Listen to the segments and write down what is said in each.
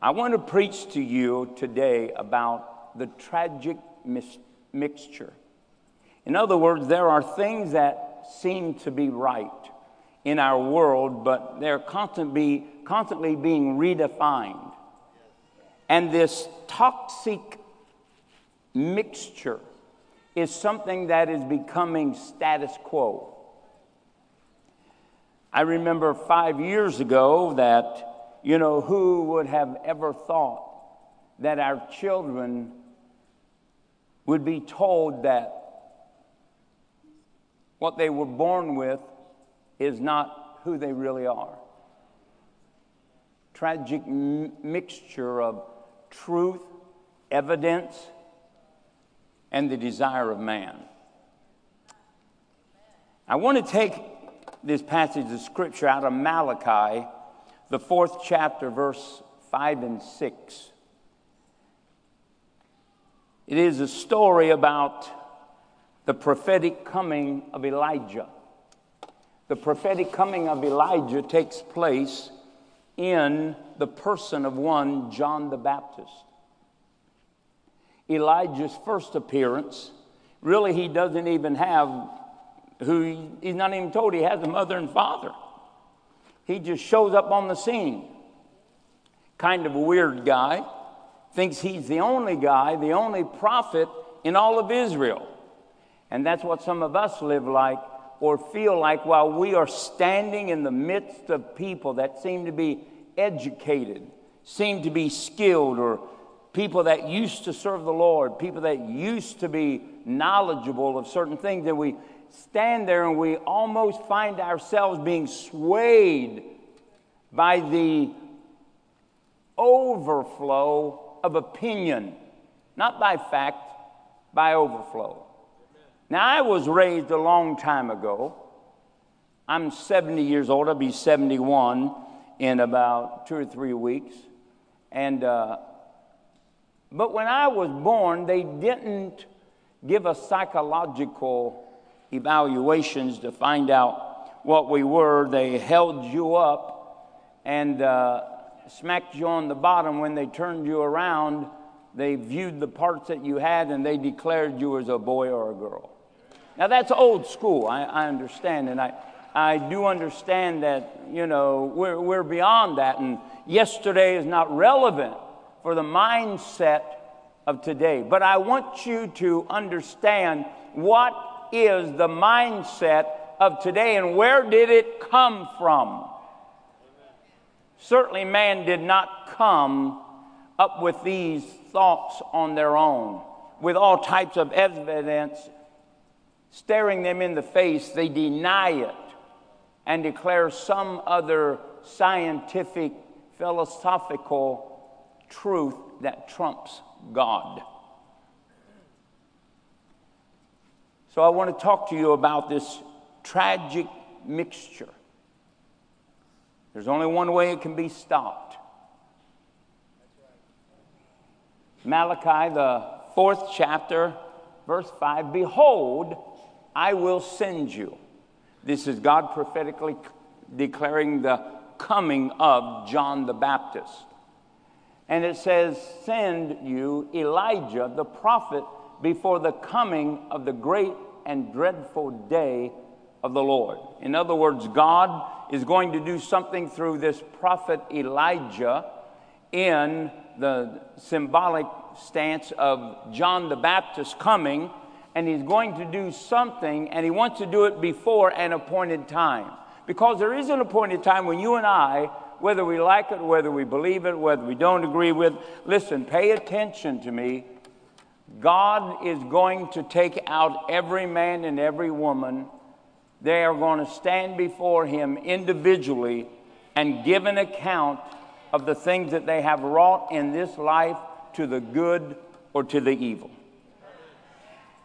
I want to preach to you today about the tragic mis- mixture. In other words, there are things that seem to be right in our world, but they're constantly, constantly being redefined. And this toxic mixture is something that is becoming status quo. I remember five years ago that, you know, who would have ever thought that our children would be told that what they were born with is not who they really are. Tragic m- mixture of truth, evidence, and the desire of man. I want to take this passage of scripture out of Malachi, the fourth chapter, verse 5 and 6. It is a story about the prophetic coming of Elijah. The prophetic coming of Elijah takes place in the person of one John the Baptist. Elijah's first appearance, really, he doesn't even have who he, he's not even told he has a mother and father. He just shows up on the scene. Kind of a weird guy. Thinks he's the only guy, the only prophet in all of Israel. And that's what some of us live like or feel like while we are standing in the midst of people that seem to be educated, seem to be skilled, or people that used to serve the Lord, people that used to be knowledgeable of certain things, and we stand there and we almost find ourselves being swayed by the overflow of opinion, not by fact, by overflow. Now, I was raised a long time ago. I'm 70 years old. I'll be 71 in about two or three weeks. And, uh, but when I was born, they didn't give a psychological evaluations to find out what we were. They held you up and uh, smacked you on the bottom when they turned you around. They viewed the parts that you had and they declared you as a boy or a girl. Now, that's old school, I, I understand. And I, I do understand that, you know, we're, we're beyond that. And yesterday is not relevant for the mindset of today. But I want you to understand what is the mindset of today and where did it come from? Certainly, man did not come up with these thoughts on their own. With all types of evidence staring them in the face, they deny it and declare some other scientific, philosophical truth that trumps God. So I want to talk to you about this tragic mixture. There's only one way it can be stopped. Malachi, the fourth chapter, verse 5 Behold, I will send you. This is God prophetically declaring the coming of John the Baptist. And it says, Send you Elijah the prophet before the coming of the great and dreadful day of the Lord. In other words, God is going to do something through this prophet Elijah in the symbolic stance of John the Baptist coming, and he's going to do something, and he wants to do it before an appointed time. Because there is an appointed time when you and I, whether we like it, whether we believe it, whether we don't agree with, listen, pay attention to me God is going to take out every man and every woman. They are going to stand before Him individually and give an account of the things that they have wrought in this life to the good or to the evil.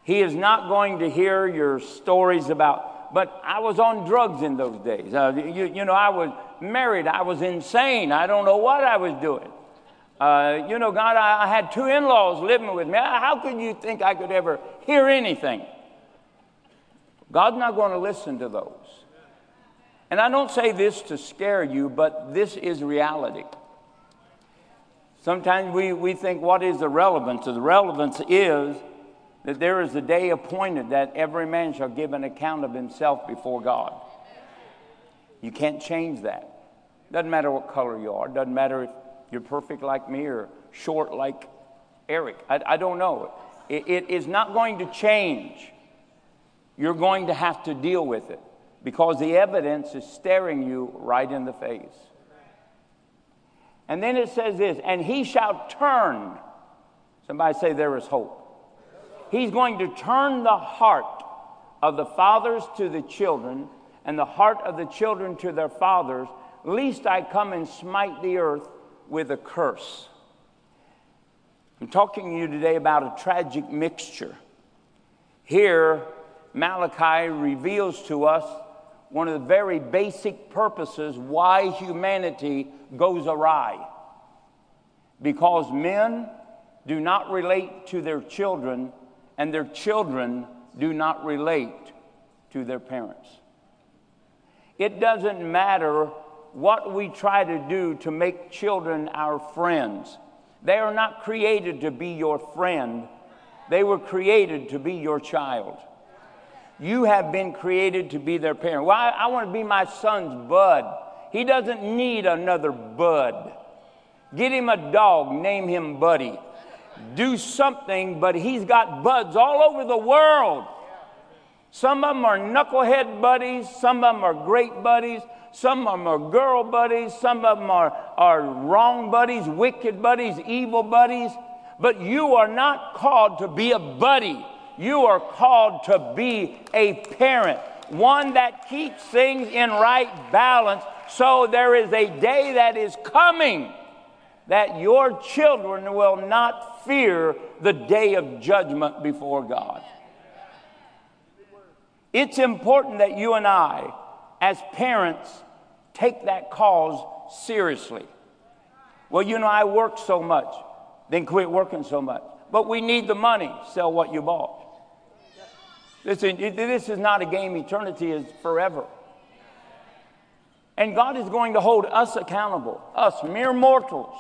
He is not going to hear your stories about, but I was on drugs in those days. Uh, you, you know, I was married, I was insane, I don't know what I was doing. Uh, you know, God, I, I had two in laws living with me. How could you think I could ever hear anything? God's not going to listen to those. And I don't say this to scare you, but this is reality. Sometimes we, we think, what is the relevance? The relevance is that there is a day appointed that every man shall give an account of himself before God. You can't change that. Doesn't matter what color you are, doesn't matter if you're perfect like me or short like Eric. I, I don't know. It, it is not going to change. You're going to have to deal with it because the evidence is staring you right in the face. And then it says this, and he shall turn. Somebody say, There is hope. He's going to turn the heart of the fathers to the children and the heart of the children to their fathers, lest I come and smite the earth with a curse. I'm talking to you today about a tragic mixture. Here, Malachi reveals to us one of the very basic purposes why humanity goes awry. Because men do not relate to their children, and their children do not relate to their parents. It doesn't matter what we try to do to make children our friends. They are not created to be your friend, they were created to be your child. You have been created to be their parent. Well, I, I want to be my son's bud. He doesn't need another bud. Get him a dog, name him Buddy. Do something, but he's got buds all over the world. Some of them are knucklehead buddies, some of them are great buddies, some of them are girl buddies, some of them are, are wrong buddies, wicked buddies, evil buddies. But you are not called to be a buddy. You are called to be a parent, one that keeps things in right balance. So there is a day that is coming that your children will not fear the day of judgment before God. It's important that you and I, as parents, take that cause seriously. Well, you know, I work so much, then quit working so much. But we need the money, sell what you bought. Listen, this is not a game, eternity is forever. And God is going to hold us accountable, us mere mortals,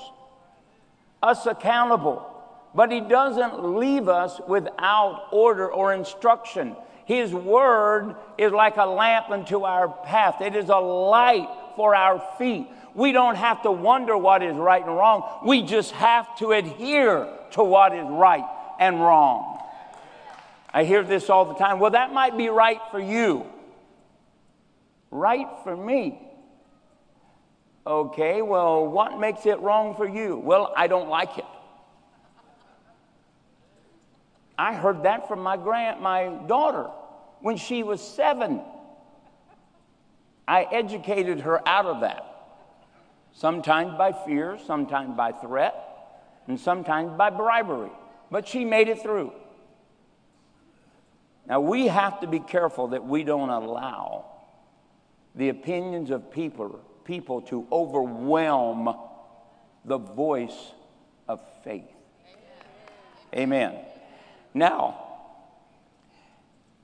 us accountable. But He doesn't leave us without order or instruction. His word is like a lamp unto our path, it is a light for our feet. We don't have to wonder what is right and wrong. We just have to adhere to what is right and wrong. I hear this all the time. Well, that might be right for you. Right for me. Okay, well, what makes it wrong for you? Well, I don't like it. I heard that from my grand my daughter when she was 7. I educated her out of that. Sometimes by fear, sometimes by threat, and sometimes by bribery. But she made it through. Now, we have to be careful that we don't allow the opinions of people, people to overwhelm the voice of faith. Amen. Now,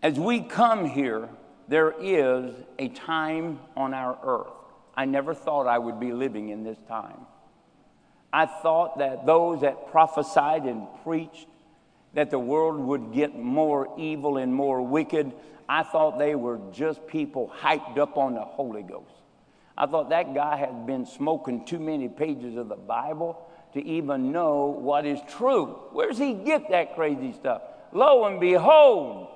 as we come here, there is a time on our earth. I never thought I would be living in this time. I thought that those that prophesied and preached that the world would get more evil and more wicked, I thought they were just people hyped up on the Holy Ghost. I thought that guy had been smoking too many pages of the Bible to even know what is true. Where does he get that crazy stuff? Lo and behold,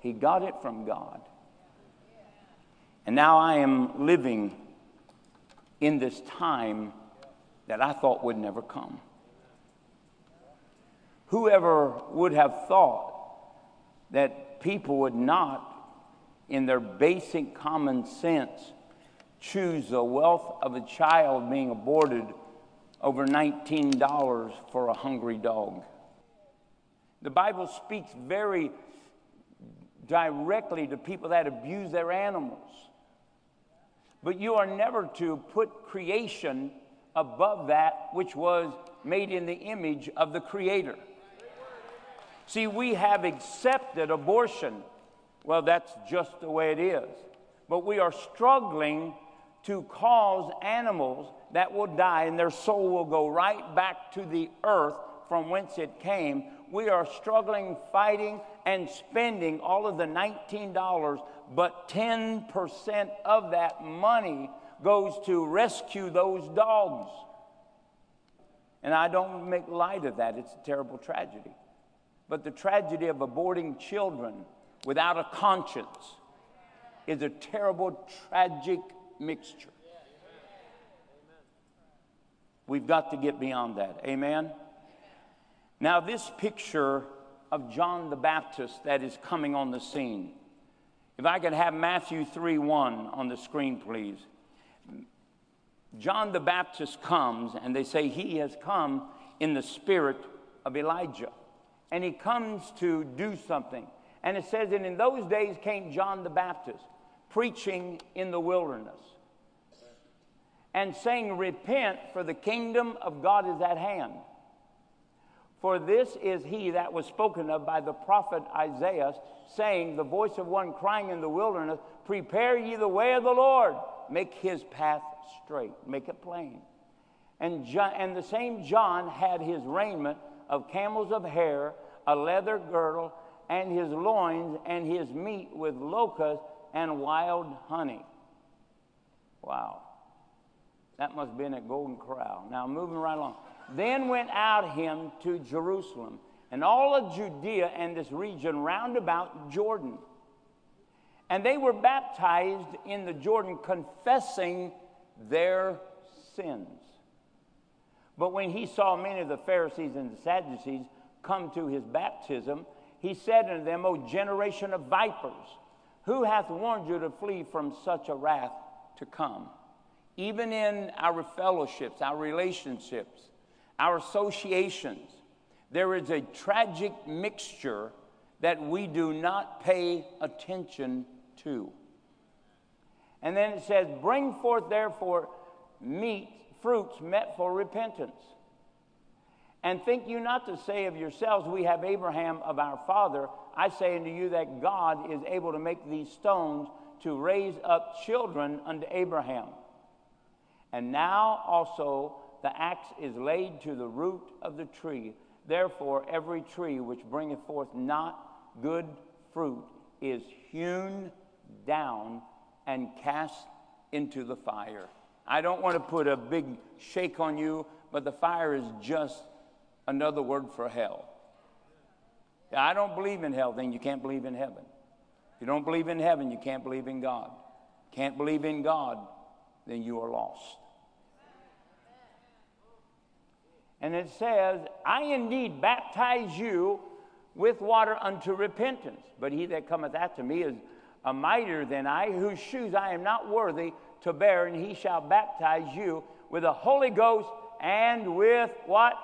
he got it from God. And now I am living in this time that I thought would never come. Whoever would have thought that people would not, in their basic common sense, choose the wealth of a child being aborted over $19 for a hungry dog? The Bible speaks very directly to people that abuse their animals. But you are never to put creation above that which was made in the image of the Creator. See, we have accepted abortion. Well, that's just the way it is. But we are struggling to cause animals that will die and their soul will go right back to the earth from whence it came. We are struggling, fighting, and spending all of the $19, but 10% of that money goes to rescue those dogs. And I don't make light of that, it's a terrible tragedy. But the tragedy of aborting children without a conscience is a terrible, tragic mixture. We've got to get beyond that. Amen? Now, this picture of John the Baptist that is coming on the scene. If I could have Matthew 3 1 on the screen, please. John the Baptist comes, and they say he has come in the spirit of Elijah. And he comes to do something. And it says, And in those days came John the Baptist, preaching in the wilderness, and saying, Repent, for the kingdom of God is at hand. For this is he that was spoken of by the prophet Isaiah, saying, The voice of one crying in the wilderness, Prepare ye the way of the Lord, make his path straight, make it plain. And, John, and the same John had his raiment of camels of hair, a leather girdle, and his loins, and his meat with locusts and wild honey. Wow. That must have been at Golden Corral. Now, moving right along then went out him to Jerusalem and all of Judea and this region round about Jordan. And they were baptized in the Jordan, confessing their sins. But when he saw many of the Pharisees and the Sadducees come to his baptism, he said unto them, O generation of vipers, who hath warned you to flee from such a wrath to come? Even in our fellowships, our relationships, our associations. There is a tragic mixture that we do not pay attention to. And then it says, Bring forth therefore meat, fruits met for repentance. And think you not to say of yourselves, We have Abraham of our father. I say unto you that God is able to make these stones to raise up children unto Abraham. And now also the axe is laid to the root of the tree. Therefore, every tree which bringeth forth not good fruit is hewn down and cast into the fire. I don't want to put a big shake on you, but the fire is just another word for hell. I don't believe in hell, then you can't believe in heaven. If you don't believe in heaven, you can't believe in God. Can't believe in God, then you are lost. And it says, I indeed baptize you with water unto repentance. But he that cometh after me is a mightier than I, whose shoes I am not worthy to bear, and he shall baptize you with the Holy Ghost and with what?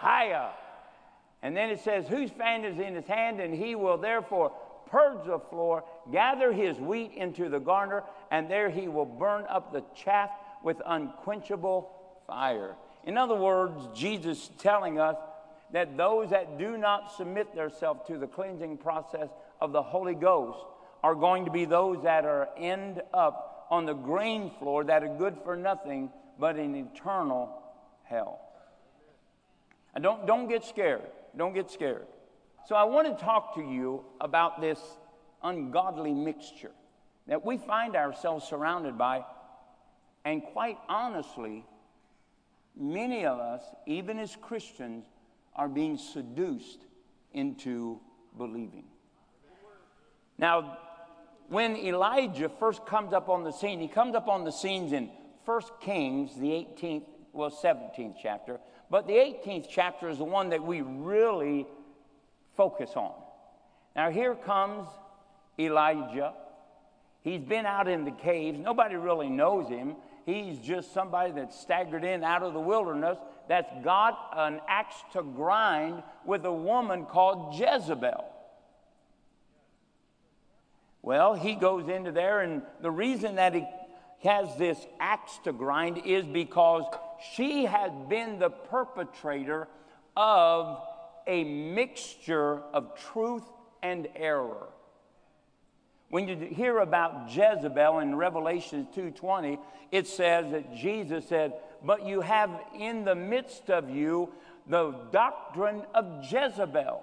Fire. And then it says, Whose fan is in his hand, and he will therefore purge the floor, gather his wheat into the garner, and there he will burn up the chaff with unquenchable fire. In other words, Jesus telling us that those that do not submit themselves to the cleansing process of the Holy Ghost are going to be those that are end up on the grain floor that are good for nothing but in eternal hell. And don't, don't get scared. Don't get scared. So I want to talk to you about this ungodly mixture that we find ourselves surrounded by, and quite honestly, many of us, even as Christians, are being seduced into believing. Now, when Elijah first comes up on the scene, he comes up on the scenes in 1 Kings, the 18th, well, 17th chapter, but the 18th chapter is the one that we really focus on. Now, here comes Elijah. He's been out in the caves. Nobody really knows him. He's just somebody that staggered in out of the wilderness that's got an axe to grind with a woman called Jezebel. Well, he goes into there, and the reason that he has this axe to grind is because she has been the perpetrator of a mixture of truth and error. When you hear about Jezebel in Revelation 2:20, it says that Jesus said, But you have in the midst of you the doctrine of Jezebel.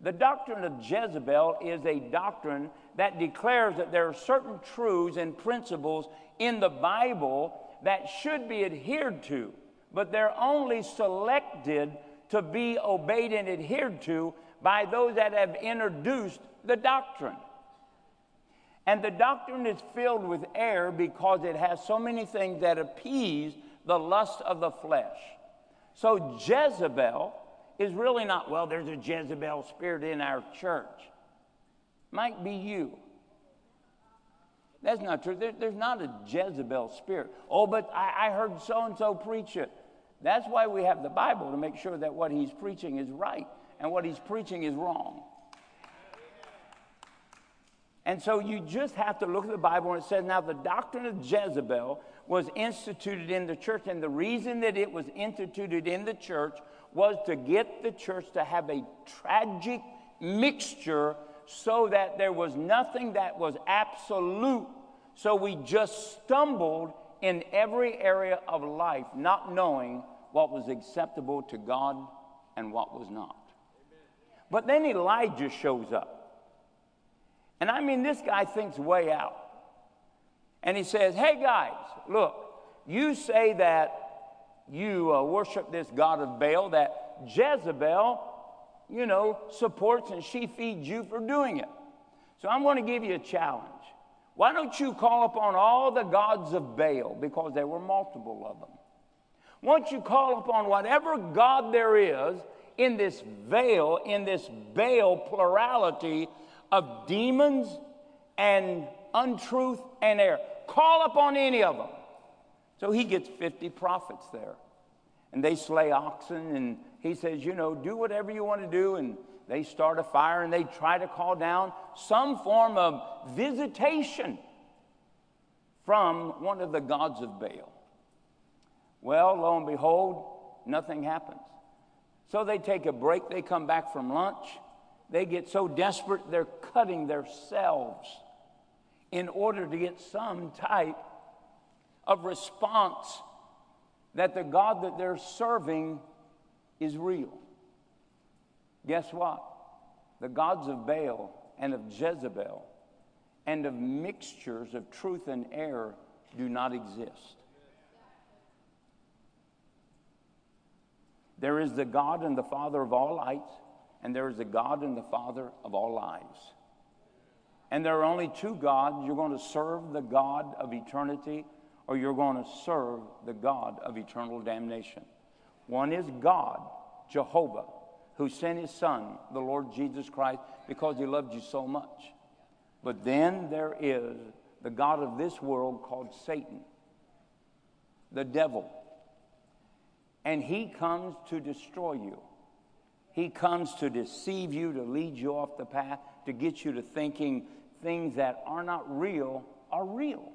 The doctrine of Jezebel is a doctrine that declares that there are certain truths and principles in the Bible that should be adhered to, but they're only selected to be obeyed and adhered to by those that have introduced the doctrine. And the doctrine is filled with error because it has so many things that appease the lust of the flesh. So Jezebel is really not, well, there's a Jezebel spirit in our church. Might be you. That's not true. There, there's not a Jezebel spirit. Oh, but I, I heard so and so preach it. That's why we have the Bible to make sure that what he's preaching is right and what he's preaching is wrong. And so you just have to look at the Bible and it says, now the doctrine of Jezebel was instituted in the church. And the reason that it was instituted in the church was to get the church to have a tragic mixture so that there was nothing that was absolute. So we just stumbled in every area of life, not knowing what was acceptable to God and what was not. But then Elijah shows up. And I mean, this guy thinks way out. And he says, Hey guys, look, you say that you uh, worship this God of Baal, that Jezebel, you know, supports and she feeds you for doing it. So I'm going to give you a challenge. Why don't you call upon all the gods of Baal, because there were multiple of them? Why don't you call upon whatever God there is in this veil, in this Baal plurality of demons and untruth and error? Call upon any of them. So he gets 50 prophets there. And they slay oxen, and he says, You know, do whatever you want to do. And they start a fire and they try to call down some form of visitation from one of the gods of Baal. Well, lo and behold, nothing happens. So they take a break, they come back from lunch. They get so desperate, they're cutting themselves in order to get some type of response that the God that they're serving is real. Guess what? The gods of Baal and of Jezebel and of mixtures of truth and error do not exist. There is the God and the Father of all lights, and there is a God and the Father of all lives. And there are only two gods. You're going to serve the God of eternity or you're going to serve the God of eternal damnation. One is God, Jehovah, who sent his Son, the Lord Jesus Christ, because he loved you so much. But then there is the God of this world called Satan, the devil. And he comes to destroy you. He comes to deceive you, to lead you off the path, to get you to thinking things that are not real are real.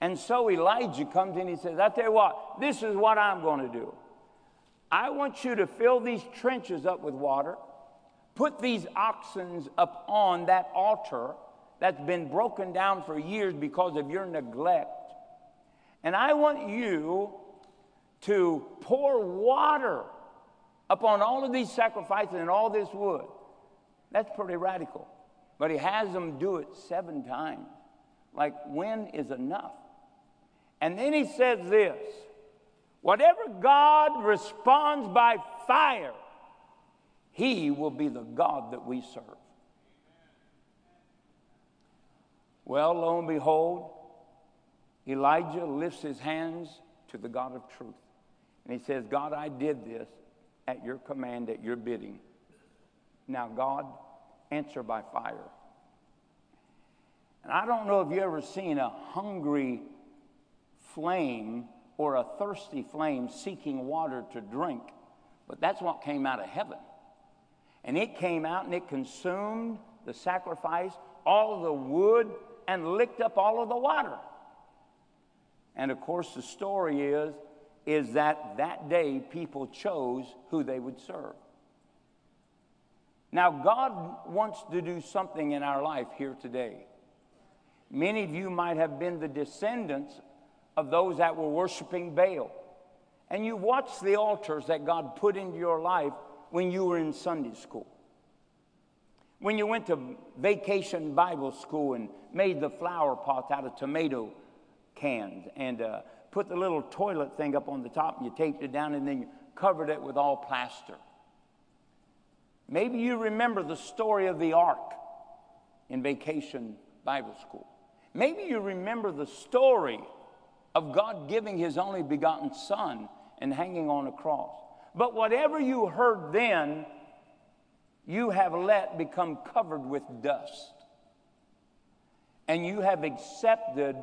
And so Elijah comes in, he says, I tell you what, this is what I'm going to do. I want you to fill these trenches up with water, put these oxen up on that altar that's been broken down for years because of your neglect. And I want you to pour water upon all of these sacrifices and all this wood. That's pretty radical. But he has them do it seven times. Like, when is enough? And then he says this whatever God responds by fire, he will be the God that we serve. Well, lo and behold, Elijah lifts his hands to the God of truth. And he says, God, I did this at your command, at your bidding. Now, God, answer by fire. And I don't know if you ever seen a hungry flame or a thirsty flame seeking water to drink, but that's what came out of heaven. And it came out and it consumed the sacrifice, all the wood, and licked up all of the water. And of course, the story is, is that that day people chose who they would serve. Now, God wants to do something in our life here today. Many of you might have been the descendants of those that were worshiping Baal. And you watched the altars that God put into your life when you were in Sunday school. When you went to vacation Bible school and made the flower pots out of tomato cans and uh, put the little toilet thing up on the top and you taped it down and then you covered it with all plaster. Maybe you remember the story of the ark in vacation Bible school. Maybe you remember the story of God giving his only begotten Son and hanging on a cross. But whatever you heard then, you have let become covered with dust. And you have accepted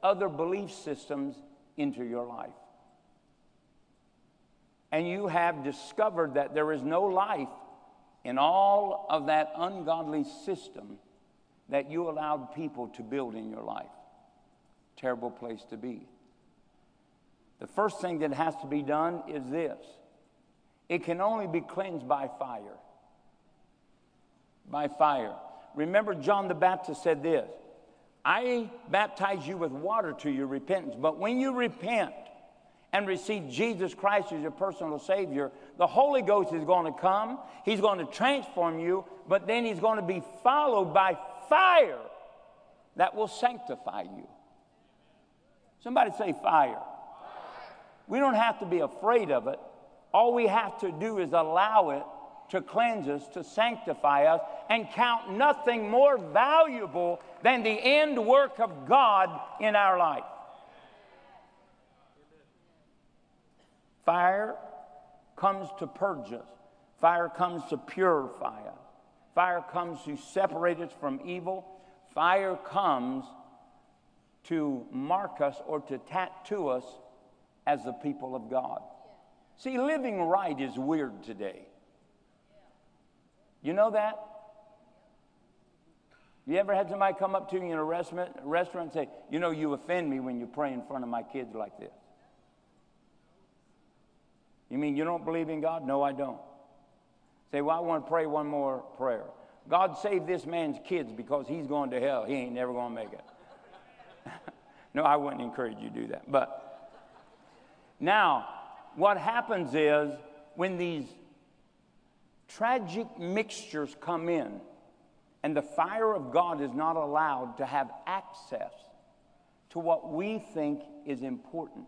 other belief systems into your life. And you have discovered that there is no life in all of that ungodly system that you allowed people to build in your life. Terrible place to be. The first thing that has to be done is this it can only be cleansed by fire. By fire. Remember, John the Baptist said this I baptize you with water to your repentance, but when you repent, and receive Jesus Christ as your personal Savior, the Holy Ghost is going to come. He's going to transform you, but then He's going to be followed by fire that will sanctify you. Somebody say fire. We don't have to be afraid of it. All we have to do is allow it to cleanse us, to sanctify us, and count nothing more valuable than the end work of God in our life. Fire comes to purge us. Fire comes to purify us. Fire comes to separate us from evil. Fire comes to mark us or to tattoo us as the people of God. See, living right is weird today. You know that? You ever had somebody come up to you in a restaurant, restaurant and say, You know, you offend me when you pray in front of my kids like this? You mean you don't believe in God? No, I don't. Say, well, I want to pray one more prayer. God save this man's kids because he's going to hell. He ain't never going to make it. no, I wouldn't encourage you to do that. But now, what happens is when these tragic mixtures come in and the fire of God is not allowed to have access to what we think is important,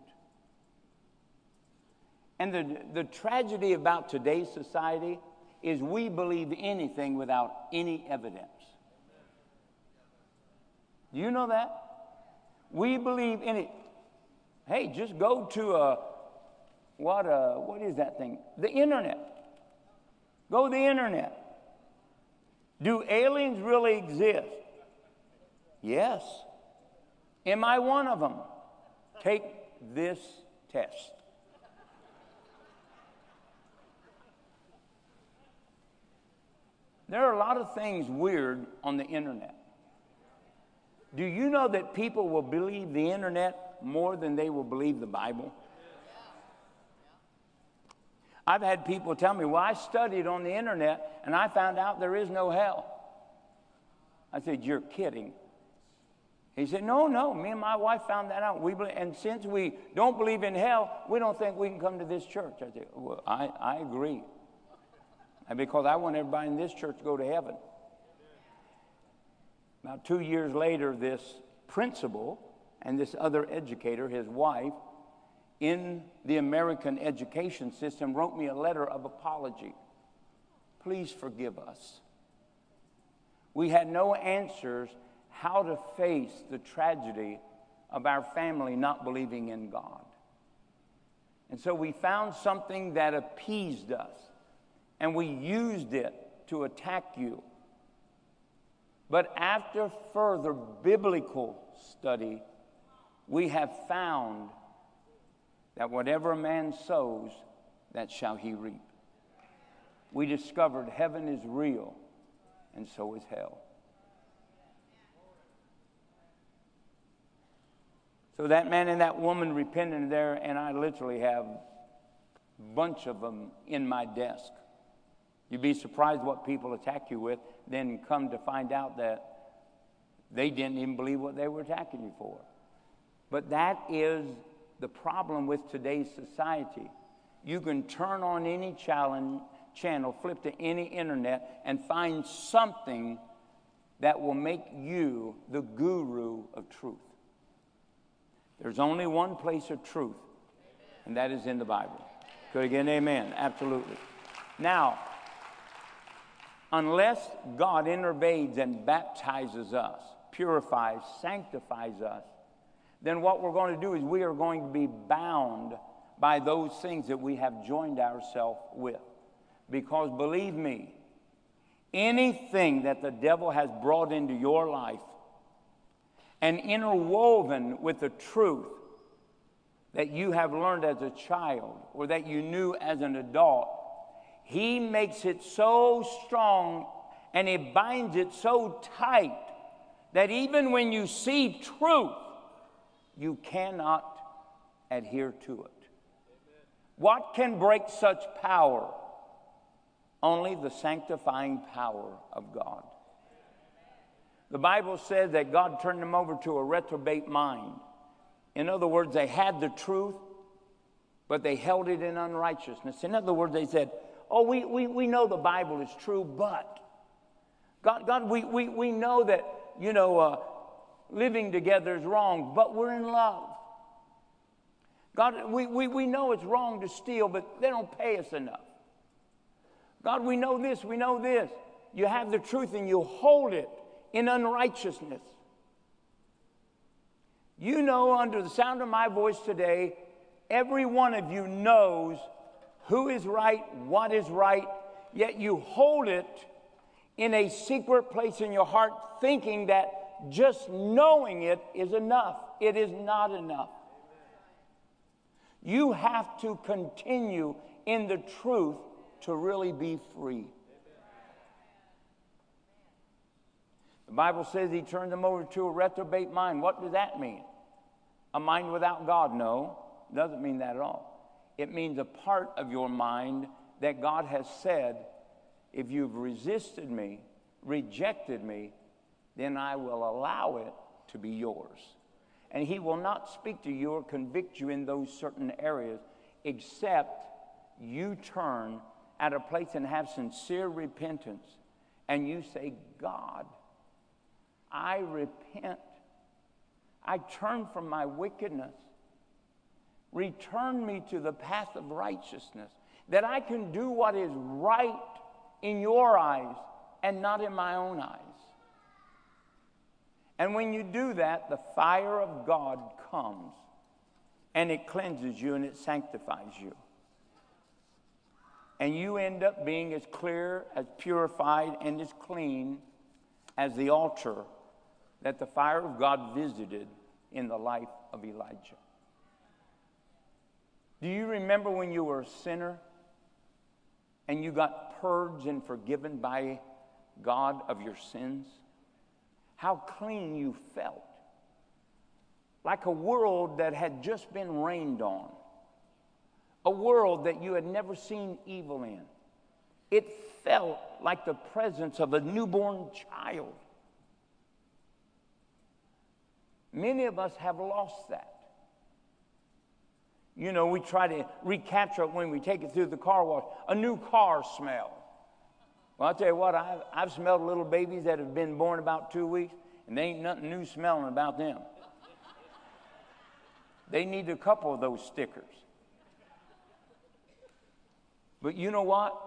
and the, the tragedy about today's society is we believe anything without any evidence. Do you know that? We believe any. Hey, just go to a what a what is that thing? The internet. Go to the internet. Do aliens really exist? Yes. Am I one of them? Take this test. There are a lot of things weird on the internet. Do you know that people will believe the internet more than they will believe the Bible? I've had people tell me, well, I studied on the internet and I found out there is no hell. I said, You're kidding. He said, No, no, me and my wife found that out. We believe, and since we don't believe in hell, we don't think we can come to this church. I said, Well, I, I agree. And because I want everybody in this church to go to heaven. About two years later, this principal and this other educator, his wife, in the American education system, wrote me a letter of apology. Please forgive us. We had no answers how to face the tragedy of our family not believing in God. And so we found something that appeased us and we used it to attack you. But after further biblical study, we have found that whatever a man sows, that shall he reap. We discovered heaven is real, and so is hell. So that man and that woman repented there, and I literally have a bunch of them in my desk. You'd be surprised what people attack you with, then come to find out that they didn't even believe what they were attacking you for. But that is the problem with today's society. You can turn on any challenge, channel, flip to any internet, and find something that will make you the guru of truth. There's only one place of truth, and that is in the Bible. Could again, amen. Absolutely. Now, unless God intervenes and baptizes us, purifies, sanctifies us, then what we're going to do is we are going to be bound by those things that we have joined ourselves with. Because believe me, anything that the devil has brought into your life and interwoven with the truth that you have learned as a child or that you knew as an adult, he makes it so strong and he binds it so tight that even when you see truth, you cannot adhere to it. What can break such power? Only the sanctifying power of God. The Bible says that God turned them over to a reprobate mind. In other words, they had the truth, but they held it in unrighteousness. In other words, they said, Oh, we, we, we know the Bible is true, but God, God we, we, we know that, you know, uh, living together is wrong, but we're in love. God, we, we, we know it's wrong to steal, but they don't pay us enough. God, we know this, we know this. You have the truth and you hold it in unrighteousness. You know, under the sound of my voice today, every one of you knows who is right, what is right, yet you hold it in a secret place in your heart, thinking that just knowing it is enough. It is not enough. You have to continue in the truth to really be free. The Bible says he turned them over to a reprobate mind. What does that mean? A mind without God? No, doesn't mean that at all. It means a part of your mind that God has said, if you've resisted me, rejected me, then I will allow it to be yours. And he will not speak to you or convict you in those certain areas except you turn at a place and have sincere repentance and you say, God, I repent. I turn from my wickedness. Return me to the path of righteousness, that I can do what is right in your eyes and not in my own eyes. And when you do that, the fire of God comes and it cleanses you and it sanctifies you. And you end up being as clear, as purified, and as clean as the altar that the fire of God visited in the life of Elijah. Do you remember when you were a sinner and you got purged and forgiven by God of your sins? How clean you felt. Like a world that had just been rained on, a world that you had never seen evil in. It felt like the presence of a newborn child. Many of us have lost that. You know, we try to recapture it when we take it through the car wash. A new car smell. Well, I'll tell you what, I've, I've smelled little babies that have been born about two weeks, and there ain't nothing new smelling about them. They need a couple of those stickers. But you know what?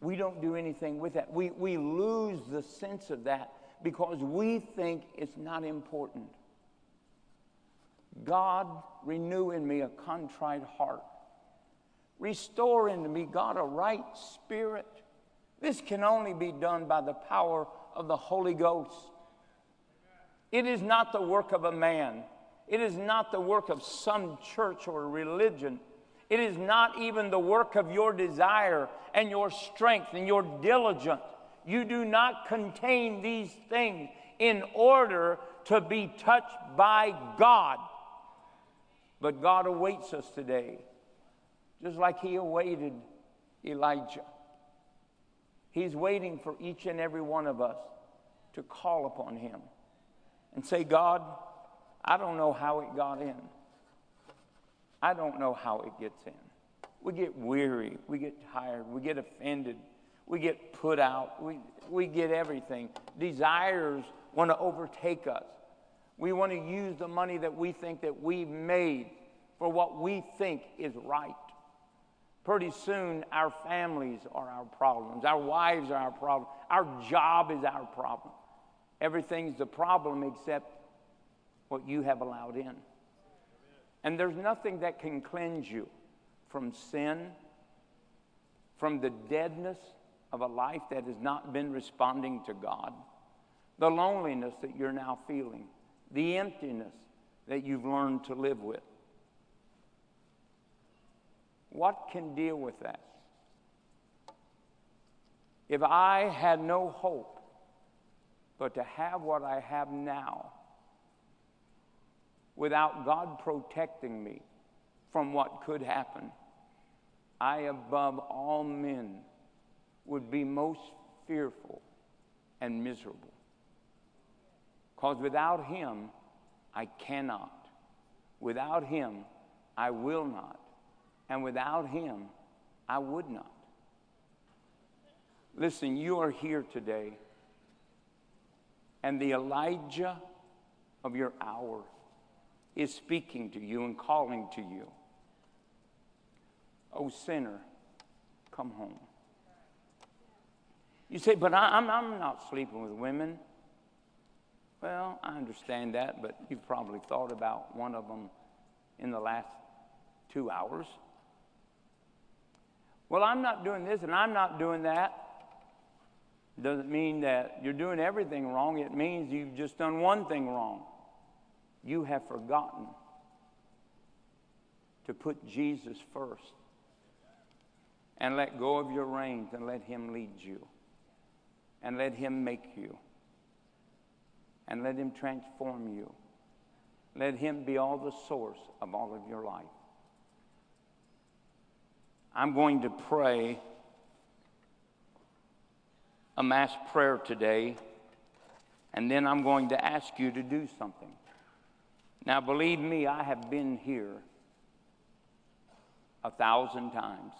We don't do anything with that. We, we lose the sense of that because we think it's not important. God, renew in me a contrite heart. Restore into me, God, a right spirit. This can only be done by the power of the Holy Ghost. It is not the work of a man, it is not the work of some church or religion. It is not even the work of your desire and your strength and your diligence. You do not contain these things in order to be touched by God. But God awaits us today, just like He awaited Elijah. He's waiting for each and every one of us to call upon Him and say, God, I don't know how it got in. I don't know how it gets in. We get weary, we get tired, we get offended, we get put out, we, we get everything. Desires want to overtake us. We want to use the money that we think that we've made for what we think is right. Pretty soon, our families are our problems. Our wives are our problem. Our job is our problem. Everything's the problem except what you have allowed in. And there's nothing that can cleanse you from sin, from the deadness of a life that has not been responding to God, the loneliness that you're now feeling, the emptiness that you've learned to live with. What can deal with that? If I had no hope but to have what I have now without God protecting me from what could happen, I above all men would be most fearful and miserable. Because without Him, I cannot. Without Him, I will not. And without Him, I would not. Listen, you are here today, and the Elijah of your hour is speaking to you and calling to you. Oh, sinner, come home. You say, but I, am I'm, I'm not sleeping with women. Well, I understand that, but you've probably thought about one of them in the last two hours. Well, I'm not doing this and I'm not doing that. Doesn't mean that you're doing everything wrong. It means you've just done one thing wrong. You have forgotten to put Jesus first and let go of your reins and let Him lead you and let Him make you and let Him transform you. Let Him be all the source of all of your life. I'm going to pray a mass prayer today, and then I'm going to ask you to do something. Now, believe me, I have been here a thousand times.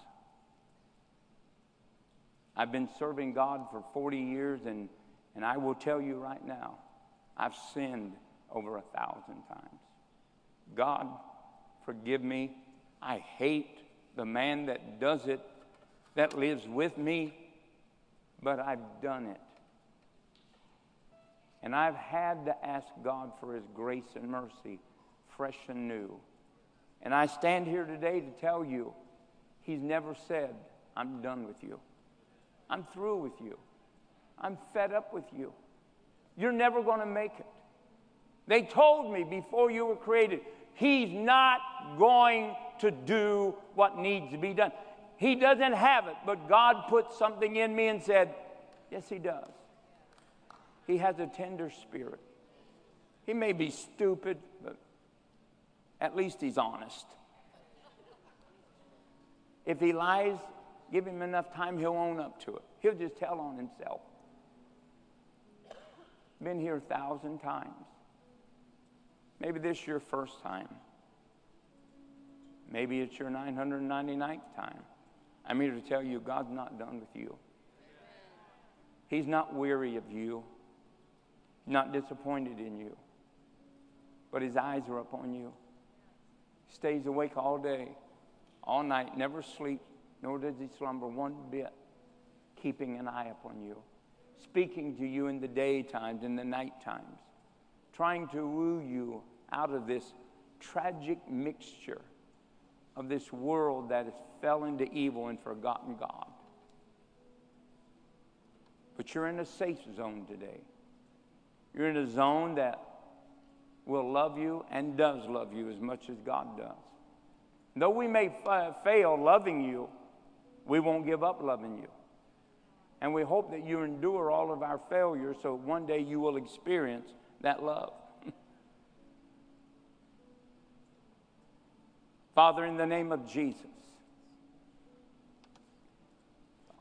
I've been serving God for 40 years, and, and I will tell you right now, I've sinned over a thousand times. God, forgive me. I hate the man that does it, that lives with me, but I've done it. And I've had to ask God for His grace and mercy, fresh and new. And I stand here today to tell you, He's never said, I'm done with you. I'm through with you. I'm fed up with you. You're never going to make it. They told me before you were created, He's not going to do what needs to be done. He doesn't have it, but God put something in me and said, Yes, He does. He has a tender spirit. He may be stupid, but at least He's honest. If He lies, give Him enough time, He'll own up to it. He'll just tell on Himself. Been here a thousand times. Maybe this is your first time. Maybe it's your 999th time. I'm here to tell you God's not done with you. He's not weary of you, not disappointed in you, but His eyes are upon you. He stays awake all day, all night, never sleeps, nor does He slumber one bit, keeping an eye upon you, speaking to you in the daytimes in the night times trying to woo you out of this tragic mixture of this world that has fell into evil and forgotten God. But you're in a safe zone today. You're in a zone that will love you and does love you as much as God does. Though we may f- fail loving you, we won't give up loving you. And we hope that you endure all of our failures so one day you will experience that love. Father, in the name of Jesus,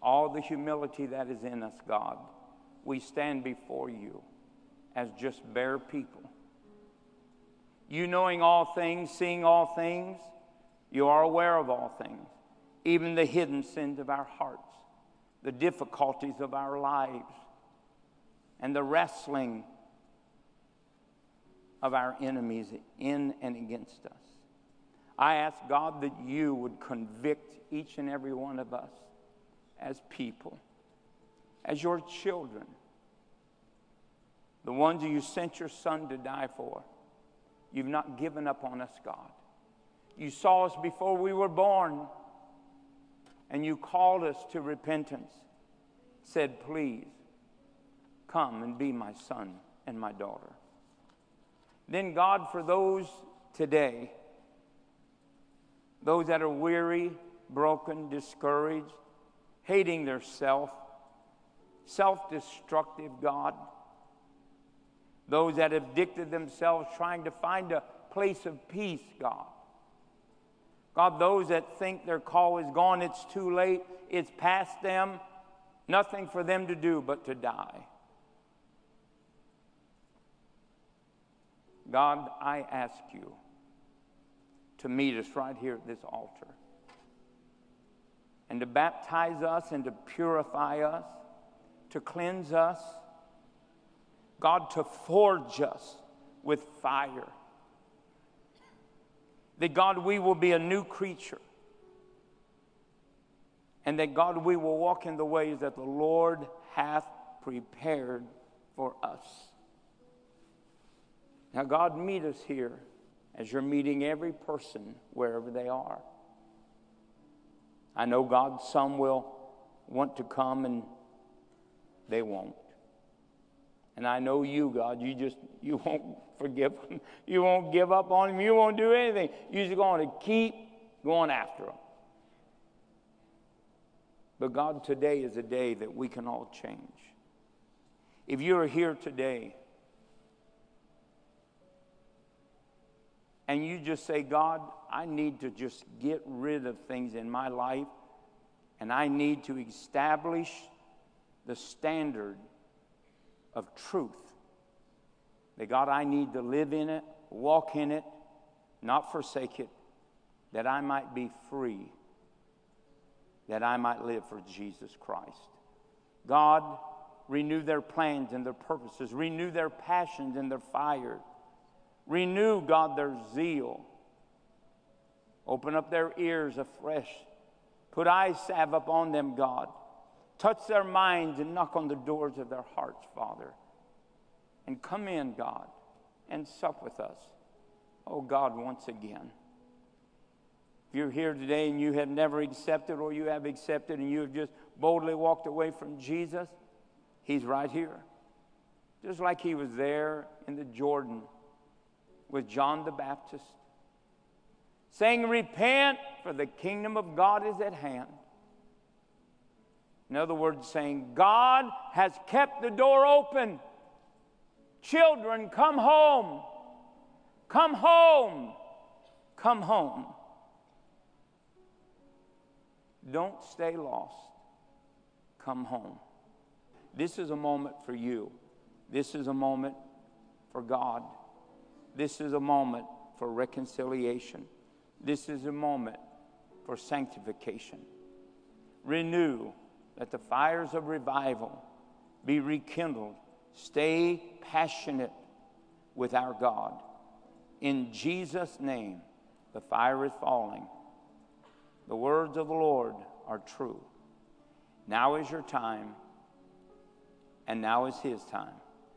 all the humility that is in us, God, we stand before you as just bare people. You knowing all things, seeing all things, you are aware of all things, even the hidden sins of our hearts, the difficulties of our lives, and the wrestling of our enemies in and against us. I ask God that you would convict each and every one of us as people, as your children, the ones you sent your son to die for. You've not given up on us, God. You saw us before we were born, and you called us to repentance. Said, Please come and be my son and my daughter. Then, God, for those today, those that are weary, broken, discouraged, hating their self, self destructive, God, those that have addicted themselves trying to find a place of peace, God. God, those that think their call is gone, it's too late, it's past them, nothing for them to do but to die. God, I ask you to meet us right here at this altar and to baptize us and to purify us, to cleanse us, God, to forge us with fire. That God, we will be a new creature. And that God, we will walk in the ways that the Lord hath prepared for us. Now, God, meet us here as you're meeting every person wherever they are. I know, God, some will want to come and they won't. And I know you, God, you just, you won't forgive them. You won't give up on them. You won't do anything. You're just going to keep going after them. But God, today is a day that we can all change. If you're here today and you just say, God, I need to just get rid of things in my life and I need to establish the standard of truth. That God, I need to live in it, walk in it, not forsake it, that I might be free, that I might live for Jesus Christ. God, renew their plans and their purposes, renew their passions and their fire. Renew, God, their zeal. Open up their ears afresh. Put eye salve upon them, God. Touch their minds and knock on the doors of their hearts, Father. And come in, God, and sup with us. Oh, God, once again. If you're here today and you have never accepted, or you have accepted and you have just boldly walked away from Jesus, He's right here. Just like He was there in the Jordan with John the Baptist, saying, Repent, for the kingdom of God is at hand. In other words, saying, God has kept the door open. Children, come home. Come home. Come home. Don't stay lost. Come home. This is a moment for you. This is a moment for God. This is a moment for reconciliation. This is a moment for sanctification. Renew, let the fires of revival be rekindled. Stay passionate with our God. In Jesus' name, the fire is falling. The words of the Lord are true. Now is your time, and now is His time.